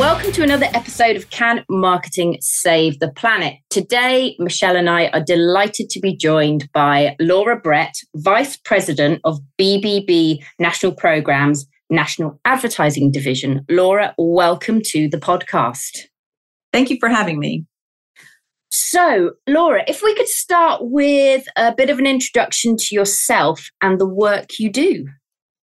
Welcome to another episode of Can Marketing Save the Planet? Today, Michelle and I are delighted to be joined by Laura Brett, Vice President of BBB National Programs, National Advertising Division. Laura, welcome to the podcast. Thank you for having me. So, Laura, if we could start with a bit of an introduction to yourself and the work you do.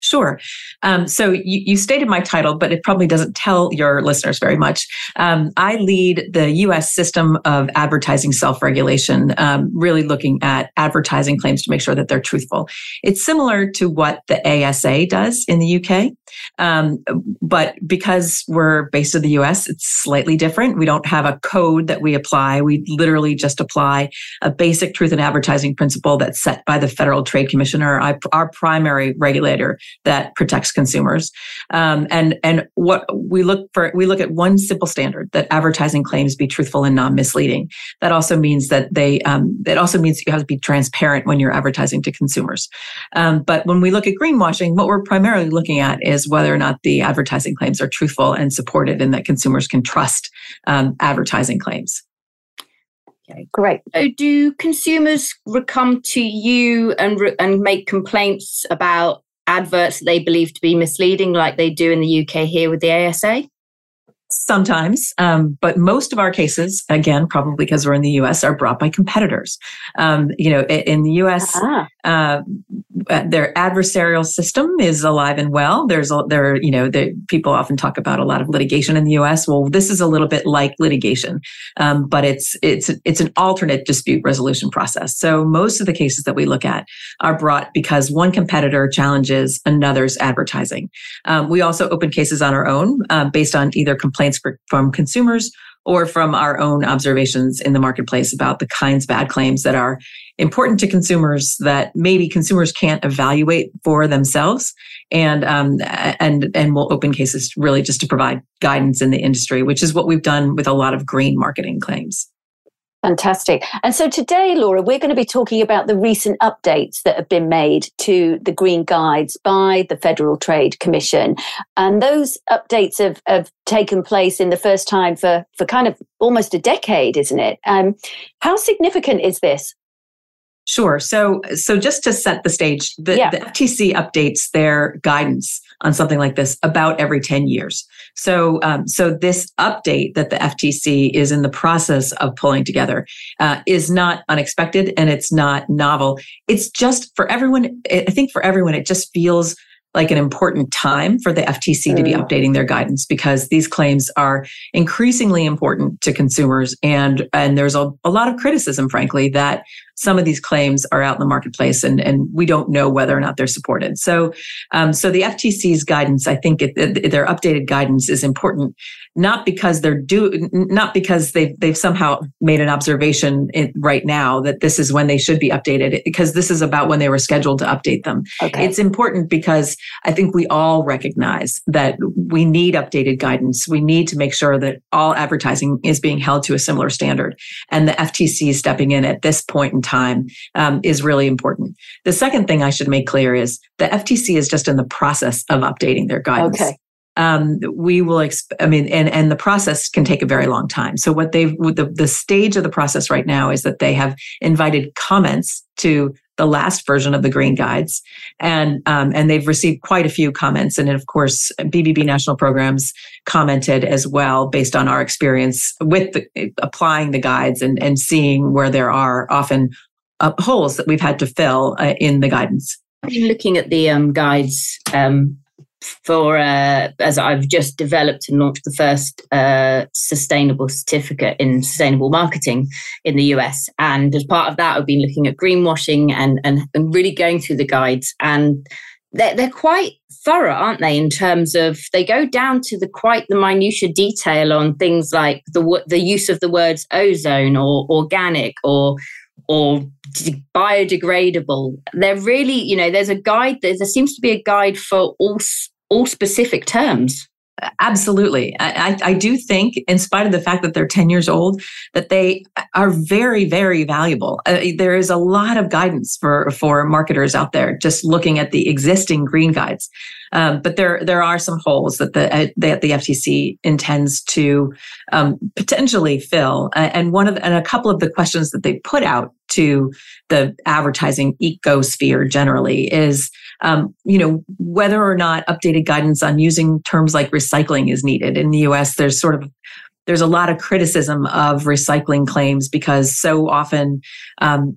Sure. Um, so you, you, stated my title, but it probably doesn't tell your listeners very much. Um, I lead the U.S. system of advertising self-regulation, um, really looking at advertising claims to make sure that they're truthful. It's similar to what the ASA does in the UK, um, but because we're based in the U.S., it's slightly different. We don't have a code that we apply. We literally just apply a basic truth in advertising principle that's set by the Federal Trade Commissioner, our primary regulator that protects consumers. Um, and and what we look for, we look at one simple standard that advertising claims be truthful and non-misleading. That also means that they um, that also means you have to be transparent when you're advertising to consumers. Um, but when we look at greenwashing, what we're primarily looking at is whether or not the advertising claims are truthful and supported, and that consumers can trust um, advertising claims. Okay, great. So do consumers come to you and and make complaints about adverts that they believe to be misleading, like they do in the UK here with the ASA? Sometimes, um, but most of our cases, again, probably because we're in the U.S., are brought by competitors. Um, you know, in the U.S., uh-huh. uh, their adversarial system is alive and well. There's a, there, you know, the, people often talk about a lot of litigation in the U.S. Well, this is a little bit like litigation, um, but it's it's it's an alternate dispute resolution process. So most of the cases that we look at are brought because one competitor challenges another's advertising. Um, we also open cases on our own uh, based on either complaints from consumers or from our own observations in the marketplace about the kinds of ad claims that are important to consumers that maybe consumers can't evaluate for themselves. And um, and and we'll open cases really just to provide guidance in the industry which is what we've done with a lot of green marketing claims Fantastic. And so today, Laura, we're going to be talking about the recent updates that have been made to the Green Guides by the Federal Trade Commission. And those updates have, have taken place in the first time for, for kind of almost a decade, isn't it? Um, how significant is this? Sure. So, so just to set the stage, the, yeah. the FTC updates their guidance on something like this about every 10 years. So, um, so this update that the FTC is in the process of pulling together uh, is not unexpected and it's not novel. It's just for everyone. I think for everyone, it just feels like an important time for the FTC to be mm. updating their guidance because these claims are increasingly important to consumers and and there's a, a lot of criticism frankly that some of these claims are out in the marketplace and, and we don't know whether or not they're supported. So, um, so the FTC's guidance, I think it, it, their updated guidance is important, not because they're do, not because they've, they've somehow made an observation in, right now that this is when they should be updated because this is about when they were scheduled to update them. Okay. It's important because I think we all recognize that we need updated guidance. We need to make sure that all advertising is being held to a similar standard and the FTC is stepping in at this point in time um, is really important. The second thing I should make clear is the FTC is just in the process of updating their guidance. Okay. Um, we will, exp- I mean, and, and the process can take a very long time. So what they've, the, the stage of the process right now is that they have invited comments to the last version of the green guides. And um, and they've received quite a few comments. And of course bbb national programs commented as well based on our experience with the, applying the guides and and seeing where there are often uh, holes that we've had to fill uh, in the guidance. Looking at the um, guides um, for uh, as I've just developed and launched the first uh, sustainable certificate in sustainable marketing in the US. And as part of that, I've been looking at greenwashing and and, and really going through the guides. And they're, they're quite thorough, aren't they? In terms of they go down to the quite the minutia detail on things like the the use of the words ozone or organic or or biodegradable. They're really, you know, there's a guide. There, there seems to be a guide for all all specific terms. Absolutely. I, I, do think, in spite of the fact that they're 10 years old, that they are very, very valuable. Uh, there is a lot of guidance for, for marketers out there just looking at the existing green guides. Um, but there there are some holes that the uh, that the FTC intends to um, potentially fill. and one of and a couple of the questions that they put out to the advertising ecosphere generally is um, you know whether or not updated guidance on using terms like recycling is needed in the us there's sort of there's a lot of criticism of recycling claims because so often um,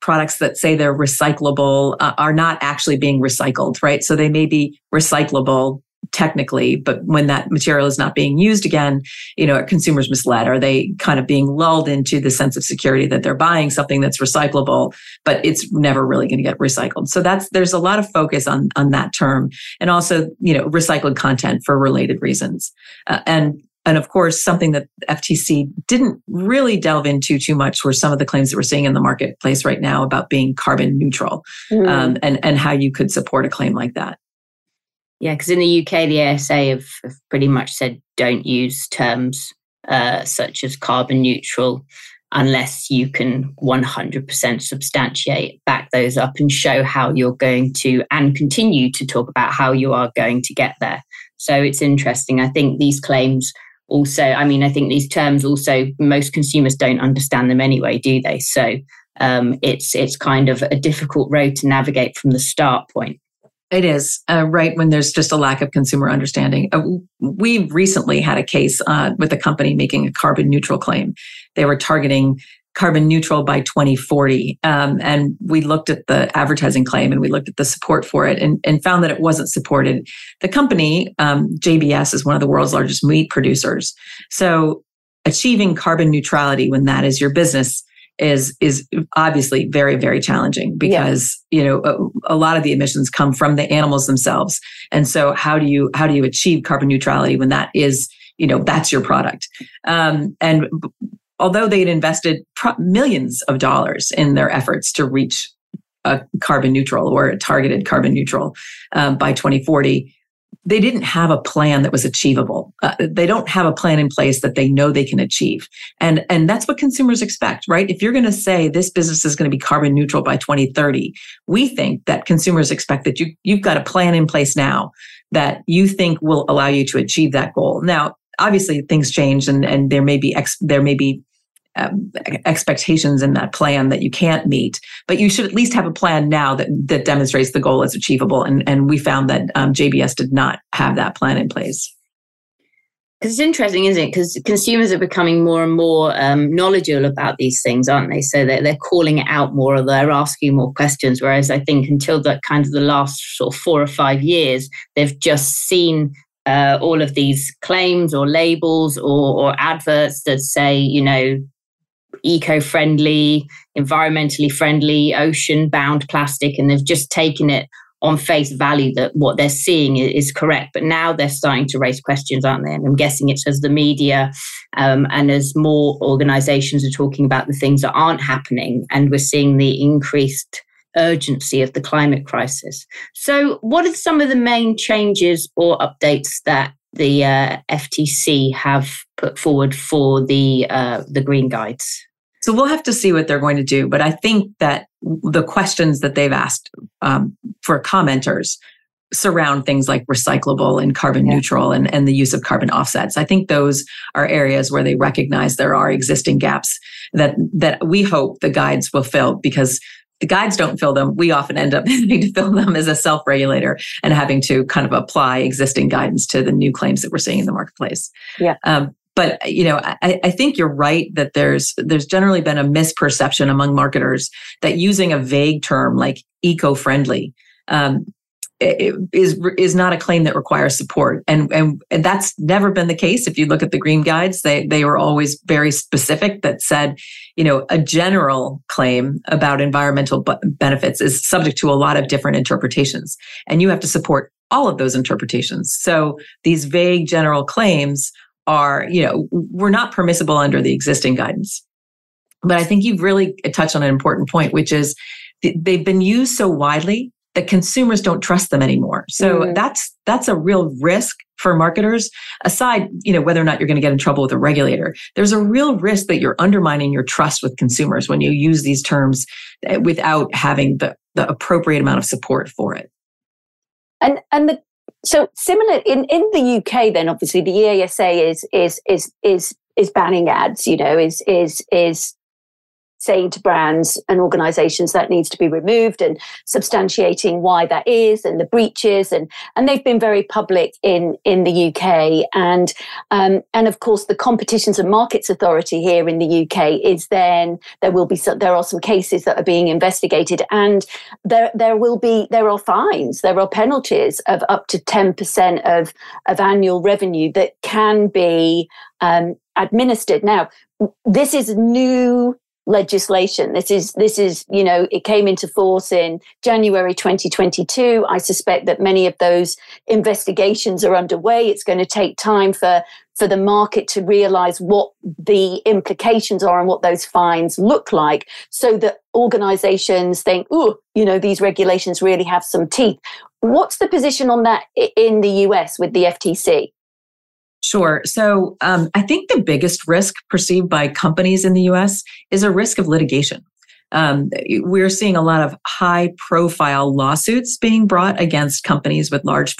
products that say they're recyclable uh, are not actually being recycled, right? So they may be recyclable technically, but when that material is not being used again, you know, are consumers misled? Are they kind of being lulled into the sense of security that they're buying something that's recyclable, but it's never really going to get recycled? So that's there's a lot of focus on on that term, and also you know recycled content for related reasons. Uh, and and of course, something that FTC didn't really delve into too much were some of the claims that we're seeing in the marketplace right now about being carbon neutral mm. um, and, and how you could support a claim like that. Yeah, because in the UK, the ASA have, have, pretty much said don't use terms uh, such as carbon neutral unless you can 100% substantiate, back those up, and show how you're going to, and continue to talk about how you are going to get there. So it's interesting. I think these claims also i mean i think these terms also most consumers don't understand them anyway do they so um, it's it's kind of a difficult road to navigate from the start point it is uh, right when there's just a lack of consumer understanding. Uh, we recently had a case uh, with a company making a carbon neutral claim. They were targeting carbon neutral by 2040. Um, and we looked at the advertising claim and we looked at the support for it and, and found that it wasn't supported. The company, um, JBS, is one of the world's largest meat producers. So achieving carbon neutrality when that is your business is is obviously very very challenging because yeah. you know a, a, lot of the emissions come from the animals themselves and so how do you how do you achieve carbon neutrality when that is you know that's your product um, and although they had invested pro- millions of dollars in their efforts to reach a carbon neutral or a targeted carbon neutral um, by 2040, they didn't have a plan that was achievable. Uh, they don't have a plan in place that they know they can achieve. And, and that's what consumers expect, right? If you're going to say this business is going to be carbon neutral by 2030, we think that consumers expect that you, you've got a plan in place now that you think will allow you to achieve that goal. Now, obviously things change and, and there may be ex, there may be um, expectations in that plan that you can't meet, but you should at least have a plan now that that demonstrates the goal is achievable. And and we found that um, JBS did not have that plan in place. Because it's interesting, isn't it? Because consumers are becoming more and more um, knowledgeable about these things, aren't they? So they're, they're calling it out more or they're asking more questions. Whereas I think until the kind of the last sort of four or five years, they've just seen uh, all of these claims or labels or, or adverts that say, you know, eco-friendly, environmentally friendly, ocean-bound plastic, and they've just taken it on face value that what they're seeing is correct. But now they're starting to raise questions, aren't they? And I'm guessing it's as the media um, and as more organizations are talking about the things that aren't happening, and we're seeing the increased urgency of the climate crisis. So, what are some of the main changes or updates that the uh, FTC have put forward for the uh, the green guides? So we'll have to see what they're going to do. But I think that the questions that they've asked um, for commenters surround things like recyclable and carbon yeah. neutral and, and the use of carbon offsets. I think those are areas where they recognize there are existing gaps that that we hope the guides will fill because the guides don't fill them. We often end up having to fill them as a self regulator and having to kind of apply existing guidance to the new claims that we're seeing in the marketplace. Yeah. Um, but you know, I, I think you're right that there's there's generally been a misperception among marketers that using a vague term like eco-friendly um, is is not a claim that requires support. And, and and that's never been the case. If you look at the green guides they they were always very specific that said you know a general claim about environmental benefits is subject to a lot of different interpretations. And you have to support all of those interpretations. So these vague general claims are you know were not permissible under the existing guidance but i think you've really touched on an important point which is they've been used so widely that consumers don't trust them anymore. So mm. that's that's a real risk for marketers. Aside, you know, whether or not you're going to get in trouble with a regulator, there's a real risk that you're undermining your trust with consumers when you use these terms eh, without having the the appropriate amount of support for it. And and the so similar in, in the UK, then obviously the ASA is is is is is banning ads. You know, is is is saying to brands and organizations that needs to be removed and substantiating why that is and the breaches. And and they've been very public in in the UK and um, and of course the competitions and markets authority here in the UK is then there will be some, there are some cases that are being investigated. And there there will be there are fines there are penalties of up to 10% of of annual revenue that can be um, administered. Now this is new legislation. This is this is you know it came into force in January 2022. I suspect that many of those investigations are underway. It's going to take time for for the market to realize what the implications are and what those fines look like so that organizations think, oh, you know, these regulations really have some teeth. What's the position on that in the US with the FTC? Sure. So um, I think the biggest risk perceived by companies in the US is a risk of litigation. Um, we're seeing a lot of high profile lawsuits being brought against companies with large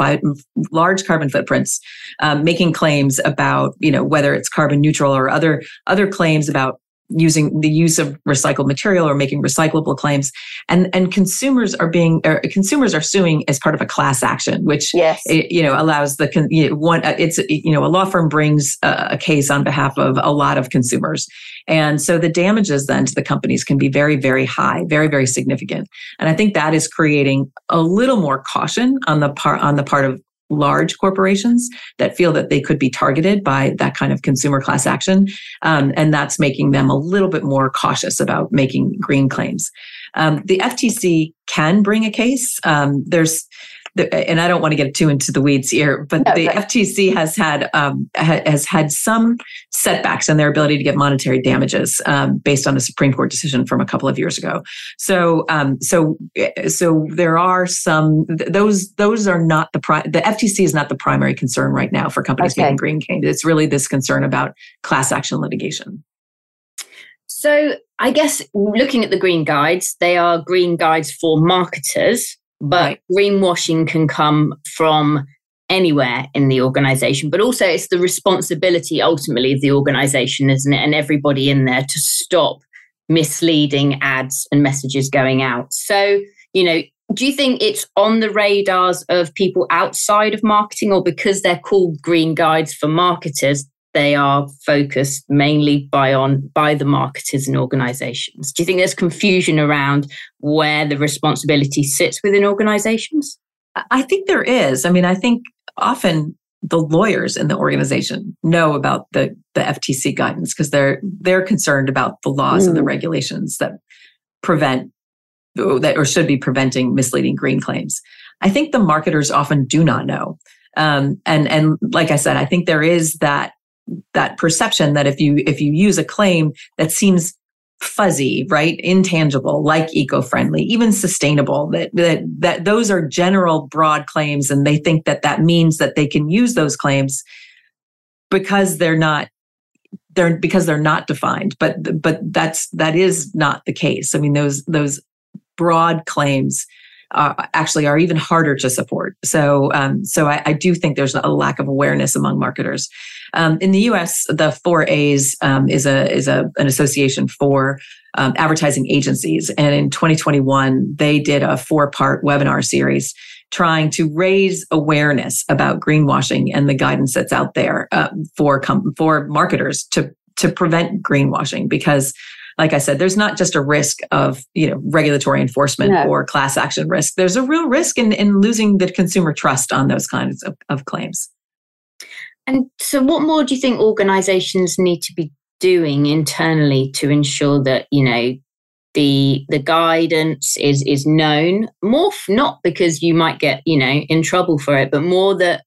large carbon footprints um, making claims about you know whether it's carbon neutral or other other claims about using the use of recycled material or making recyclable claims. And and consumers are being consumers are suing as part of a class action which yes. you know allows the you know, one uh, it's you know a law firm brings a, a case on behalf of a lot of consumers. And so the damages then to the companies can be very very high very very significant. And i think that is creating a little more caution on the part on the part of large corporations that feel that they could be targeted by that kind of consumer class action. Um, and that's making them a little bit more cautious about making green claims. Um, the FTC can bring a case. Um, there's and I don't want to get too into the weeds here, but no, the FTC has had um, ha- has had some setbacks in their ability to get monetary damages um, based on a Supreme Court decision from a couple of years ago. So, um, so, so there are some those those are not the pri- the FTC is not the primary concern right now for companies okay. making green cane. It's really this concern about class action litigation. So, I guess looking at the green guides, they are green guides for marketers but right. greenwashing can come from anywhere in the organization but also it's the responsibility ultimately of the organization isn't it and everybody in there to stop misleading ads and messages going out so you know do you think it's on the radars of people outside of marketing or because they're called green guides for marketers they are focused mainly by on by the marketers and organizations do you think there's confusion around where the responsibility sits within organizations i think there is i mean i think often the lawyers in the organization know about the the ftc guidance because they're they're concerned about the laws mm. and the mm. regulations that prevent that or should be preventing misleading green claims i think the marketers often do not know um, and and like I said, I think there is that that perception that if you if you use a claim that seems fuzzy right? Intangible like eco-friendly even sustainable that that that those are general broad claims and they think that that means that they can use those claims because they're not they're because they're not defined. But but that's that is not the case. I mean those those broad claims uh, actually are even harder to support. So, um, so I, I, do think there's a lack of awareness among marketers. Um, in the U.S., the Four A's um, is a is a an association for um, advertising agencies, and in 2021 they did a four part webinar series trying to raise awareness about greenwashing and the guidance that's out there uh, for com- for marketers to to prevent greenwashing because like I said, there's not just a risk of you know regulatory enforcement no. or class action risk. There's a real risk in, in losing the consumer trust on those kinds of, of claims. And so, what more do you think organisations need to be doing internally to ensure that you know the the guidance is is known more not because you might get you know in trouble for it but more that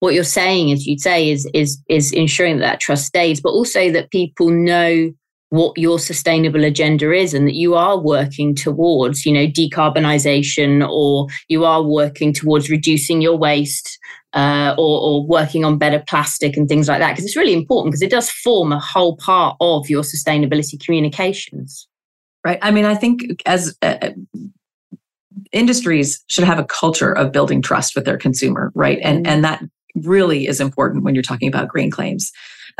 what you're saying as you'd say is is is ensuring that that trust stays but also that people know what your sustainable agenda is and that you are working towards you know decarbonization or you are working towards reducing your waste uh, or, or, working on better plastic and things like that because it's really important because it does form a whole part of your sustainability communications right i mean i think as uh, industries should have a culture of building trust with their consumer, right? And mm-hmm. and that really is important when you're talking about green claims.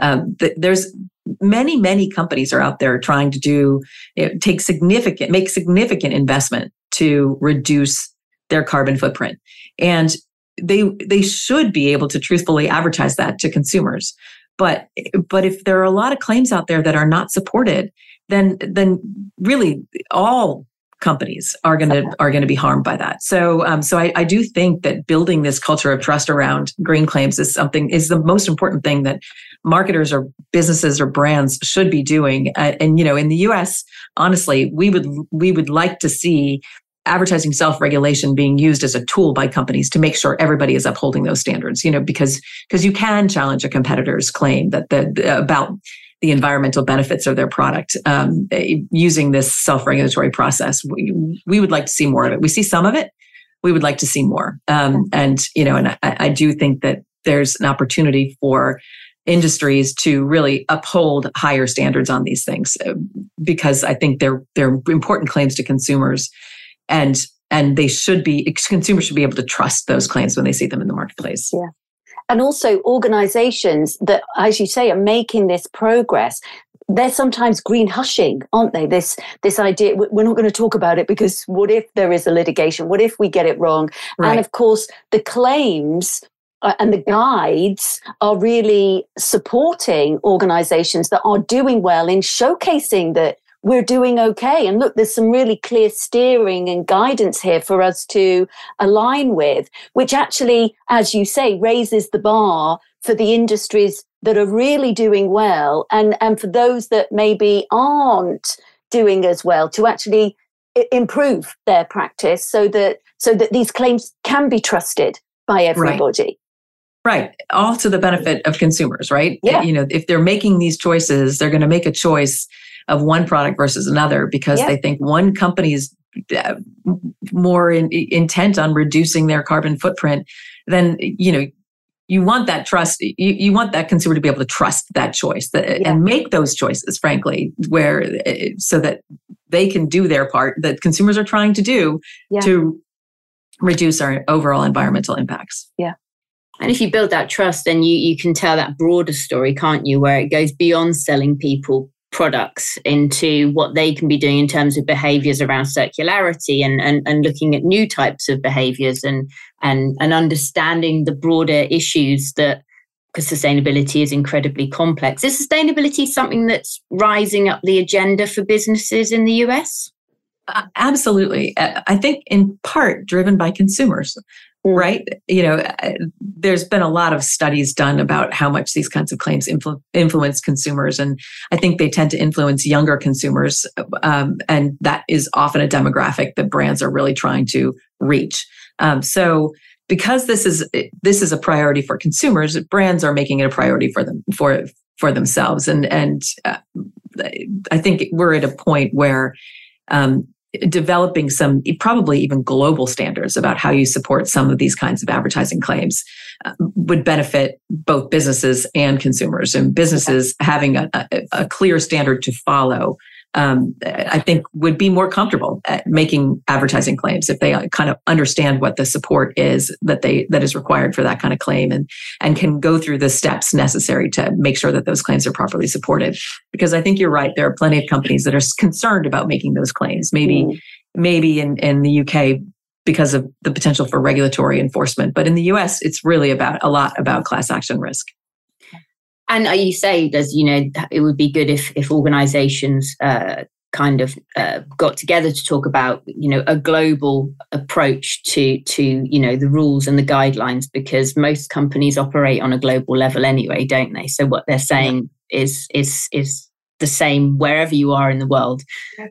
Um, th- there's many many companies are out there trying to do you know, take significant make significant investment to reduce their carbon footprint. And they they should be able to truthfully advertise that to consumers. But but if there are a lot of claims out there that are not supported then then really all companies are going to are going to be harmed by that. So um, so I, I do think that building this culture of trust around green claims is something is the most important thing that marketers or businesses or brands should be doing. Uh, and you know, in the U.S., honestly, we would we would like to see advertising self-regulation being used as a tool by companies to make sure everybody is upholding those standards you know because because you can challenge a competitor's claim that the about the environmental benefits of their product um, using this self-regulatory process. We, we would like to see more of it. We see some of it. We would like to see more. Um, and you know, and I, I do think that there's an opportunity for industries to really uphold higher standards on these things uh, because I think they're they're important claims to consumers and and they should be consumers should be able to trust those claims when they see them in the marketplace. Yeah and also organizations that, as you say, are making this progress they're sometimes green hushing, aren't they? This this idea we're not going to talk about it because what if there is a litigation? What if we get it wrong? Right. And of course, the claims uh, and the guides are really supporting organizations that are doing well in showcasing that we're doing okay. And look, there's some really clear steering and guidance here for us to align with, which actually, as you say, raises the bar for the industries that are really doing well and, and for those that maybe aren't doing as well to actually improve their practice so that so that these claims can be trusted by everybody. Right. Right. All to the benefit of consumers, right? Yeah. You know, if they're making these choices, they're going to make a choice of one product versus another because yeah. they think one company is uh, more in, intent on reducing their carbon footprint then you know you want that trust you, you want that consumer to be able to trust that choice that, yeah. and make those choices frankly where uh, so that they can do their part that consumers are trying to do yeah. to reduce our overall environmental impacts yeah and if you build that trust then you you can tell that broader story can't you where it goes beyond selling people products into what they can be doing in terms of behaviors around circularity and, and, and looking at new types of behaviors and, and, and understanding the broader issues that because sustainability is incredibly complex. Is sustainability something that's rising up the agenda for businesses in the US? Absolutely. I think in part driven by consumers. Right? You know, uh, there's been a lot of studies done about how much these kinds of claims influ- influence consumers, and I think they tend to influence younger consumers, um, and that is often a demographic that brands are really trying to reach. Um, so, because this is this is a priority for consumers, brands are making it a priority for them for for themselves, and and uh, I think we're at a point where um, developing some probably even global standards about how you support some of these kinds of advertising claims uh, would benefit both businesses and consumers. And businesses having a, a, a clear standard to follow um, I think would be more comfortable at making advertising claims if they kind of understand what the support is that they that is required for that kind of claim and and can go through the steps necessary to make sure that those claims are properly supported. Because I think you're right, there are plenty of companies that are concerned about making those claims. Maybe mm. maybe in in the UK because of the potential for regulatory enforcement, but in the US, it's really about a lot about class action risk. And you say, does you know, it would be good if if organisations uh, kind of uh, got together to talk about you know a global approach to to you know the rules and the guidelines because most companies operate on a global level anyway don't they? So what they're saying is is is the same wherever you are in the world.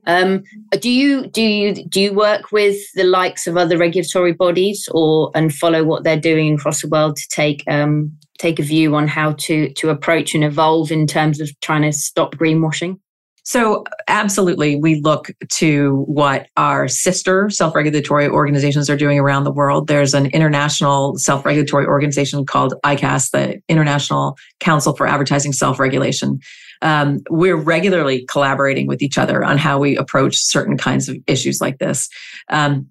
Um, do you do you do you work with the likes of other regulatory bodies or and follow what they're doing across the world to take um, take a view on how to to approach and evolve in terms of trying to stop greenwashing? So, absolutely, we look to what our sister self regulatory organizations are doing around the world. There's an international self regulatory organization called ICAS, the International Council for Advertising Self Regulation. Um, we're regularly collaborating with each other on how we approach certain kinds of issues like this. Um,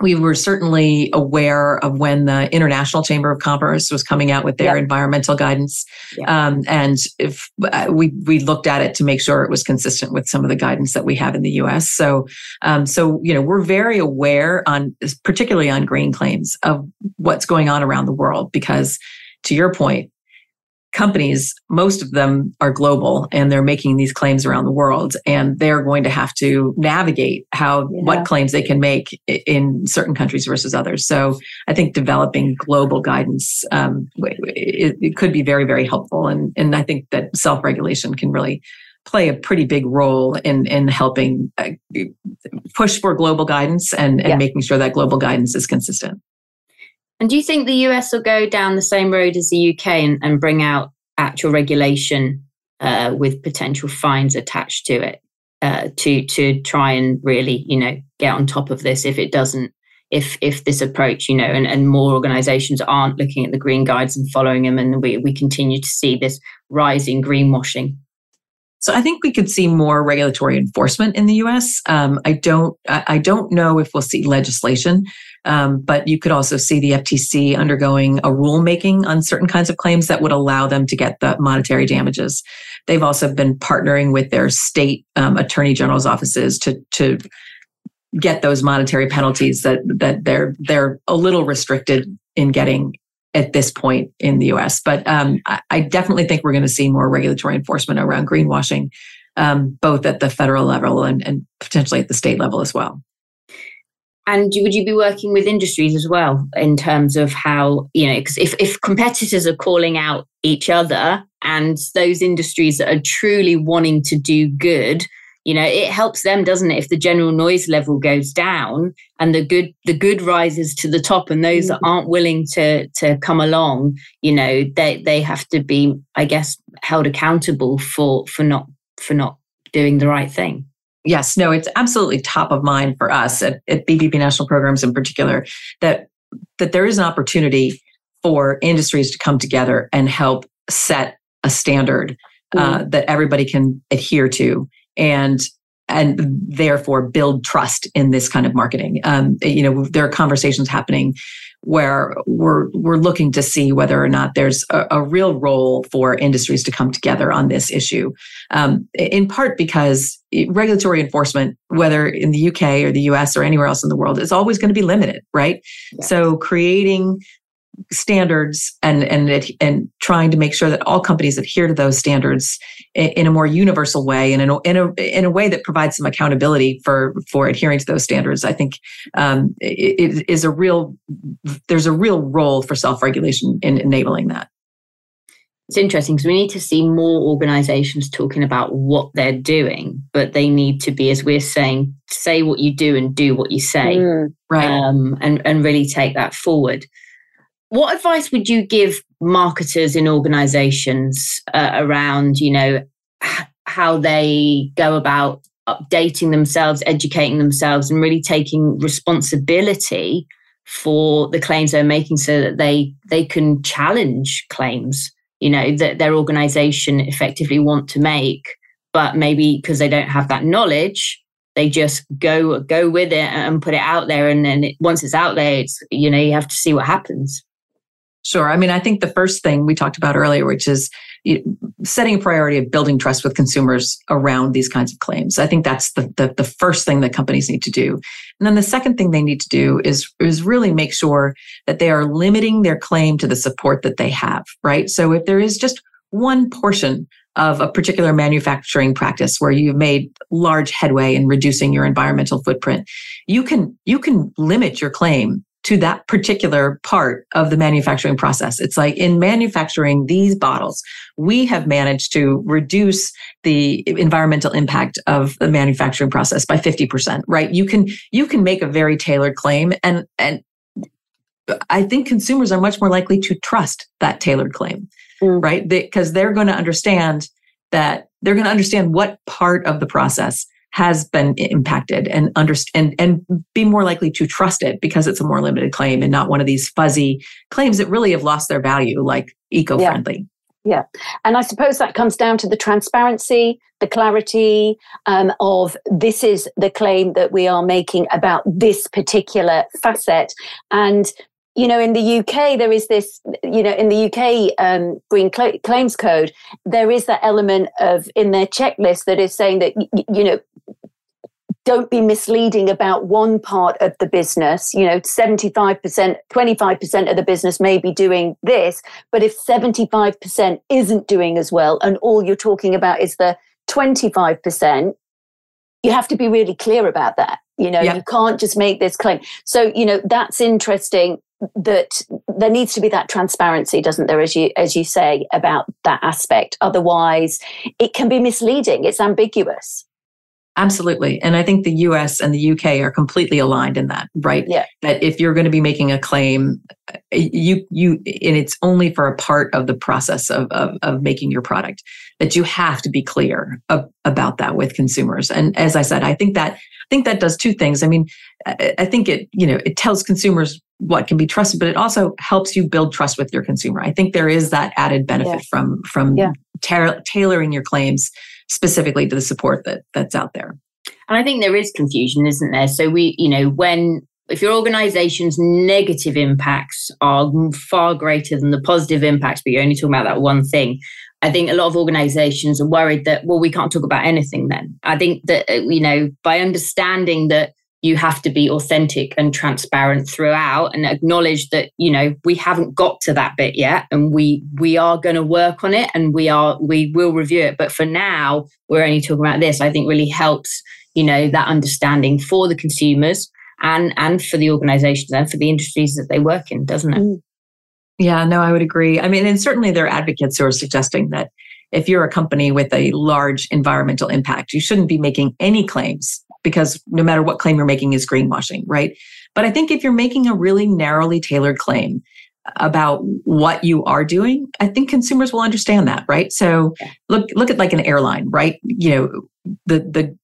we were certainly aware of when the International Chamber of Commerce was coming out with their environmental guidance, um, and if uh, we we looked at it to make sure it was consistent with some of the guidance that we have in the U.S. So, um, so you know, we're very aware on, particularly on green claims, of what's going on around the world because, to your point, companies, most of them are global and they're making these claims around the world and they're going to have to navigate how yeah. what claims they can make in certain countries versus others. So I think developing global guidance um, it, it, could be very very helpful and and I think that self regulation can really play a pretty big role in in helping uh, push for global guidance and and yeah. making sure that global guidance is consistent. And do you think the US will go down the same road as the UK and, and bring out actual regulation uh, with potential fines attached to it uh, to to try and really you know get on top of this if it doesn't if if this approach you know and, and more organizations aren't looking at the green guides and following them and we, we continue to see this rising greenwashing so I think we could see more regulatory enforcement in the U.S. Um, I don't. I don't know if we'll see legislation, um, but you could also see the FTC undergoing a rulemaking on certain kinds of claims that would allow them to get the monetary damages. They've also been partnering with their state um, attorney general's offices to to get those monetary penalties that that they're they're a little restricted in getting at this point in the US. But um, I, I, definitely think we're going to see more regulatory enforcement around greenwashing, um, both at the federal level and, and potentially at the state level as well. And would you be working with industries as well in terms of how, you know, because if, if competitors are calling out each other and those industries that are truly wanting to do good, you know it helps them doesn't it if the general noise level goes down and the good the good rises to the top and those that mm. aren't willing to to come along you know they they have to be i guess held accountable for for not for not doing the right thing yes no it's absolutely top of mind for us at, at BBB national programs in particular that that there is an opportunity for industries to come together and help set a standard uh, mm. that everybody can adhere to and and therefore build trust in this kind of marketing. Um, you know, there are conversations happening where we're we're looking to see whether or not there's a, a real role for industries to come together on this issue. Um, in part because regulatory enforcement, whether in the UK or the US or anywhere else in the world, is always going to be limited, right? Yeah. So creating standards and and and trying to make sure that all companies adhere to those standards in a more universal way and in a, in a, in a way that provides some accountability for for adhering to those standards. I think um, it, it is a real there's a real role for self-regulation in enabling that. It's interesting because we need to see more organizations talking about what they're doing but they need to be as we're saying say what you do and do what you say. Mm, right. Um, and and really take that forward what advice would you give marketers in organizations uh, around, you know, how they go about updating themselves, educating themselves, and really taking responsibility for the claims they're making so that they they can challenge claims you know that their organization effectively want to make but maybe because they don't have that knowledge they just go go with it and put it out there and then it, once it's out there it's you know you have to see what happens Sure. I mean, I think the first thing we talked about earlier, which is setting a priority of building trust with consumers around these kinds of claims. I think that's the, the, the, first thing that companies need to do. And then the second thing they need to do is, is really make sure that they are limiting their claim to the support that they have, right? So if there is just one portion of a particular manufacturing practice where you've made large headway in reducing your environmental footprint, you can, you can limit your claim to that particular part of the manufacturing process. It's like in manufacturing these bottles, we have managed to reduce the environmental impact of the manufacturing process by 50%, right? You can you can make a very tailored claim and and I think consumers are much more likely to trust that tailored claim, mm. right? Because they, they're going to understand that they're going to understand what part of the process has been impacted and understand and and be more likely to trust it because it's a more limited claim and not one of these fuzzy claims that really have lost their value like eco-friendly. Yeah. And I suppose that comes down to the transparency, the clarity um, of this is the claim that we are making about this particular facet. And, you know, in the UK, there is this, you know, in the UK um, Green Cl- Claims Code, there is that element of in their checklist that is saying that, you know, don't be misleading about one part of the business. You know, 75%, 25% of the business may be doing this, but if 75% isn't doing as well, and all you're talking about is the 25%, you have to be really clear about that. You know, yeah. you can't just make this claim. So, you know, that's interesting that there needs to be that transparency doesn't there as you as you say about that aspect otherwise it can be misleading it's ambiguous Absolutely. And I think the US and the UK are completely aligned in that, right? Yeah. That if you're going to be making a claim, uh, you, you, and it's only for a part of the process of, of, of making your product, that you have to be clear of, about that with consumers. And as I said, I think that, I think that does two things. I mean, I think it, you know, it tells consumers what can be trusted, but it also helps you build trust with your consumer. I think there is that added benefit yeah. from, from yeah. ta- tailoring your claims specifically to the support that that's out there. And I think there is confusion, isn't there? So we, you know, when if your organization's negative impacts are far greater than the positive impacts, but you're only talking about that one thing, I think a lot of organizations are worried that, well, we can't talk about anything then. I think that, uh, you know, by understanding that you have to be authentic and transparent throughout and acknowledge that you know we haven't got to that bit yet and we we are going to work on it and we are we will review it. But for now we're only talking about this. I think really helps you know that understanding for the consumers and and for the organizations and for the industries that they work in doesn't it? Mm. yeah no i would agree. I mean and certainly there are advocates who are suggesting that if you're a company with a large environmental impact you shouldn't be making any claims because no matter what claim you're making is greenwashing, right? But I think if you're making a really narrowly tailored claim about what you are doing, I think consumers will understand that, right? So look look at like an airline, right? You know, the the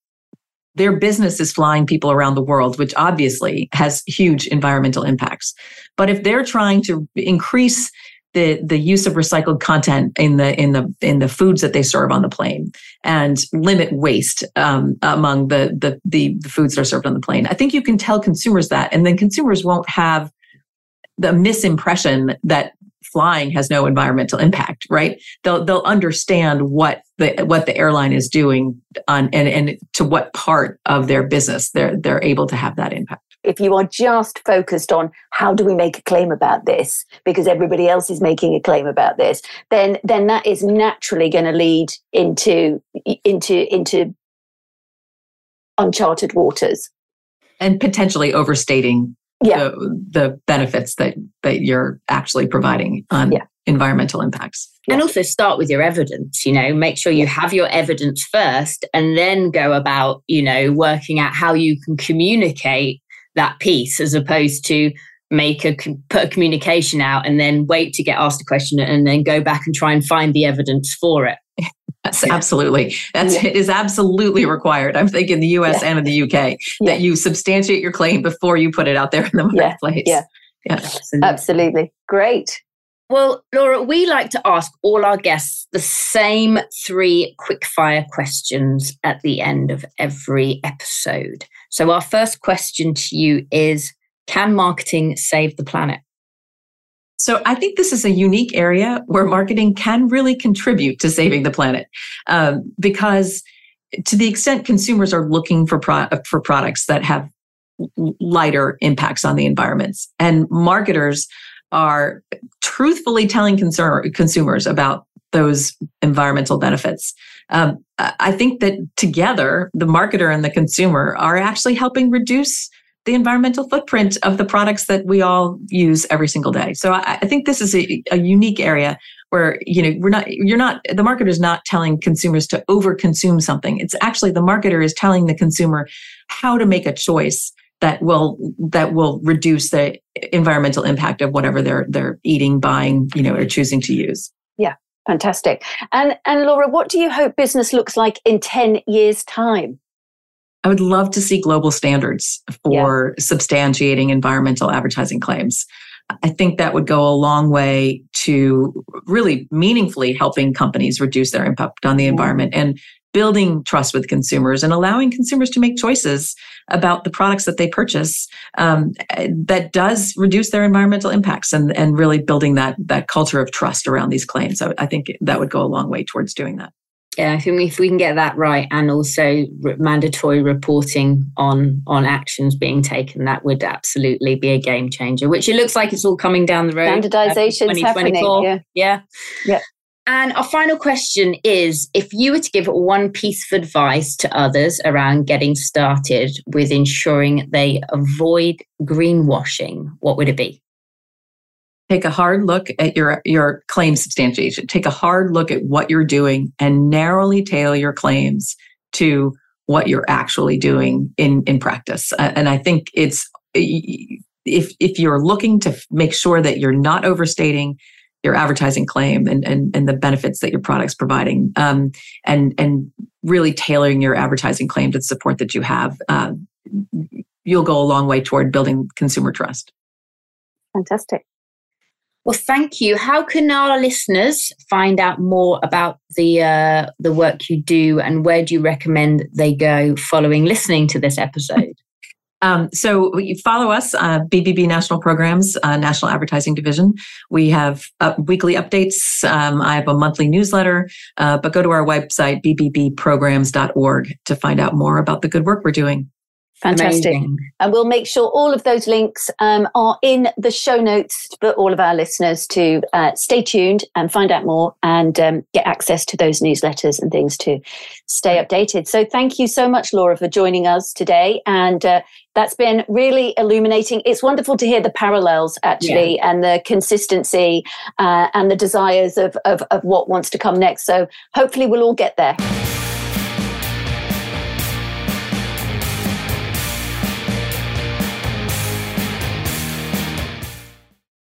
their business is flying people around the world, which obviously has huge environmental impacts. But if they're trying to increase the the use of recycled content in the in the in the foods that they serve on the plane and limit waste um, among the, the the the foods that are served on the plane. I think you can tell consumers that, and then consumers won't have the misimpression that flying has no environmental impact. Right? They'll they'll understand what the what the airline is doing on and and to what part of their business they're they're able to have that impact if you are just focused on how do we make a claim about this because everybody else is making a claim about this then then that is naturally going to lead into into into uncharted waters and potentially overstating yeah. the, the benefits that that you're actually providing on yeah. environmental impacts and also start with your evidence you know make sure you have your evidence first and then go about you know working out how you can communicate that piece as opposed to make a put a communication out and then wait to get asked a question and then go back and try and find the evidence for it Yes, absolutely. That's yeah. it is absolutely required. I'm thinking the US yeah. and in the UK yeah. that you substantiate your claim before you put it out there in the marketplace. Yeah. Yeah. Absolutely. absolutely. Great. Well, Laura, we like to ask all our guests the same three quickfire questions at the end of every episode. So, our first question to you is Can marketing save the planet? So, I think this is a unique area where marketing can really contribute to saving the planet um, because to the extent consumers are looking for, pro- for products that have lighter impacts on the environments and marketers are truthfully telling consumer, consumers about those environmental benefits. Um, I think that together, the marketer and the consumer are actually helping reduce the environmental footprint of the products that we all use every single day. So I, I think this is a, a, unique area where you know we're not you're not the marketer is not telling consumers to overconsume something. It's actually the marketer is telling the consumer how to make a choice that will that will reduce the environmental impact of whatever they're they're eating, buying, you know, or choosing to use. Yeah, fantastic. And and Laura, what do you hope business looks like in 10 years time? I would love to see global standards for yeah. substantiating environmental advertising claims. I think that would go a long way to really meaningfully helping companies reduce their impact on the environment and building trust with consumers and allowing consumers to make choices about the products that they purchase um, that does reduce their environmental impacts and, and really building that that culture of trust around these claims. So I think that would go a long way towards doing that. Yeah, I think if we can get that right, and also mandatory reporting on on actions being taken, that would absolutely be a game changer. Which it looks like it's all coming down the road. Standardization is uh, happening. Yeah. yeah, yeah. And our final question is if you were to give one piece of advice to others around getting started with ensuring they avoid greenwashing, what would it be? Take a hard look at your, your claim substantiation. Take a hard look at what you're doing and narrowly tailor your claims to what you're actually doing in, in practice. And I think it's if if you're looking to make sure that you're not overstating your advertising claim and, and, and the benefits that your product's providing um, and, and really tailoring your advertising claim to the support that you have, uh, you'll go a long way toward building consumer trust. Fantastic. Well, thank you. How can our listeners find out more about the uh, the work you do, and where do you recommend they go following listening to this episode? Um, so you follow us, uh, BBB National Programs, uh, National Advertising Division. We have weekly updates. Um, I have a monthly newsletter, uh, but go to our website, bbbprograms.org, to find out more about the good work we're doing. Fantastic. Amazing. And we'll make sure all of those links um, are in the show notes for all of our listeners to uh, stay tuned and find out more and um, get access to those newsletters and things to stay updated. So thank you so much, Laura, for joining us today. And uh, that's been really illuminating. It's wonderful to hear the parallels actually yeah. and the consistency uh, and the desires of, of, of what wants to come next. So hopefully we'll all get there.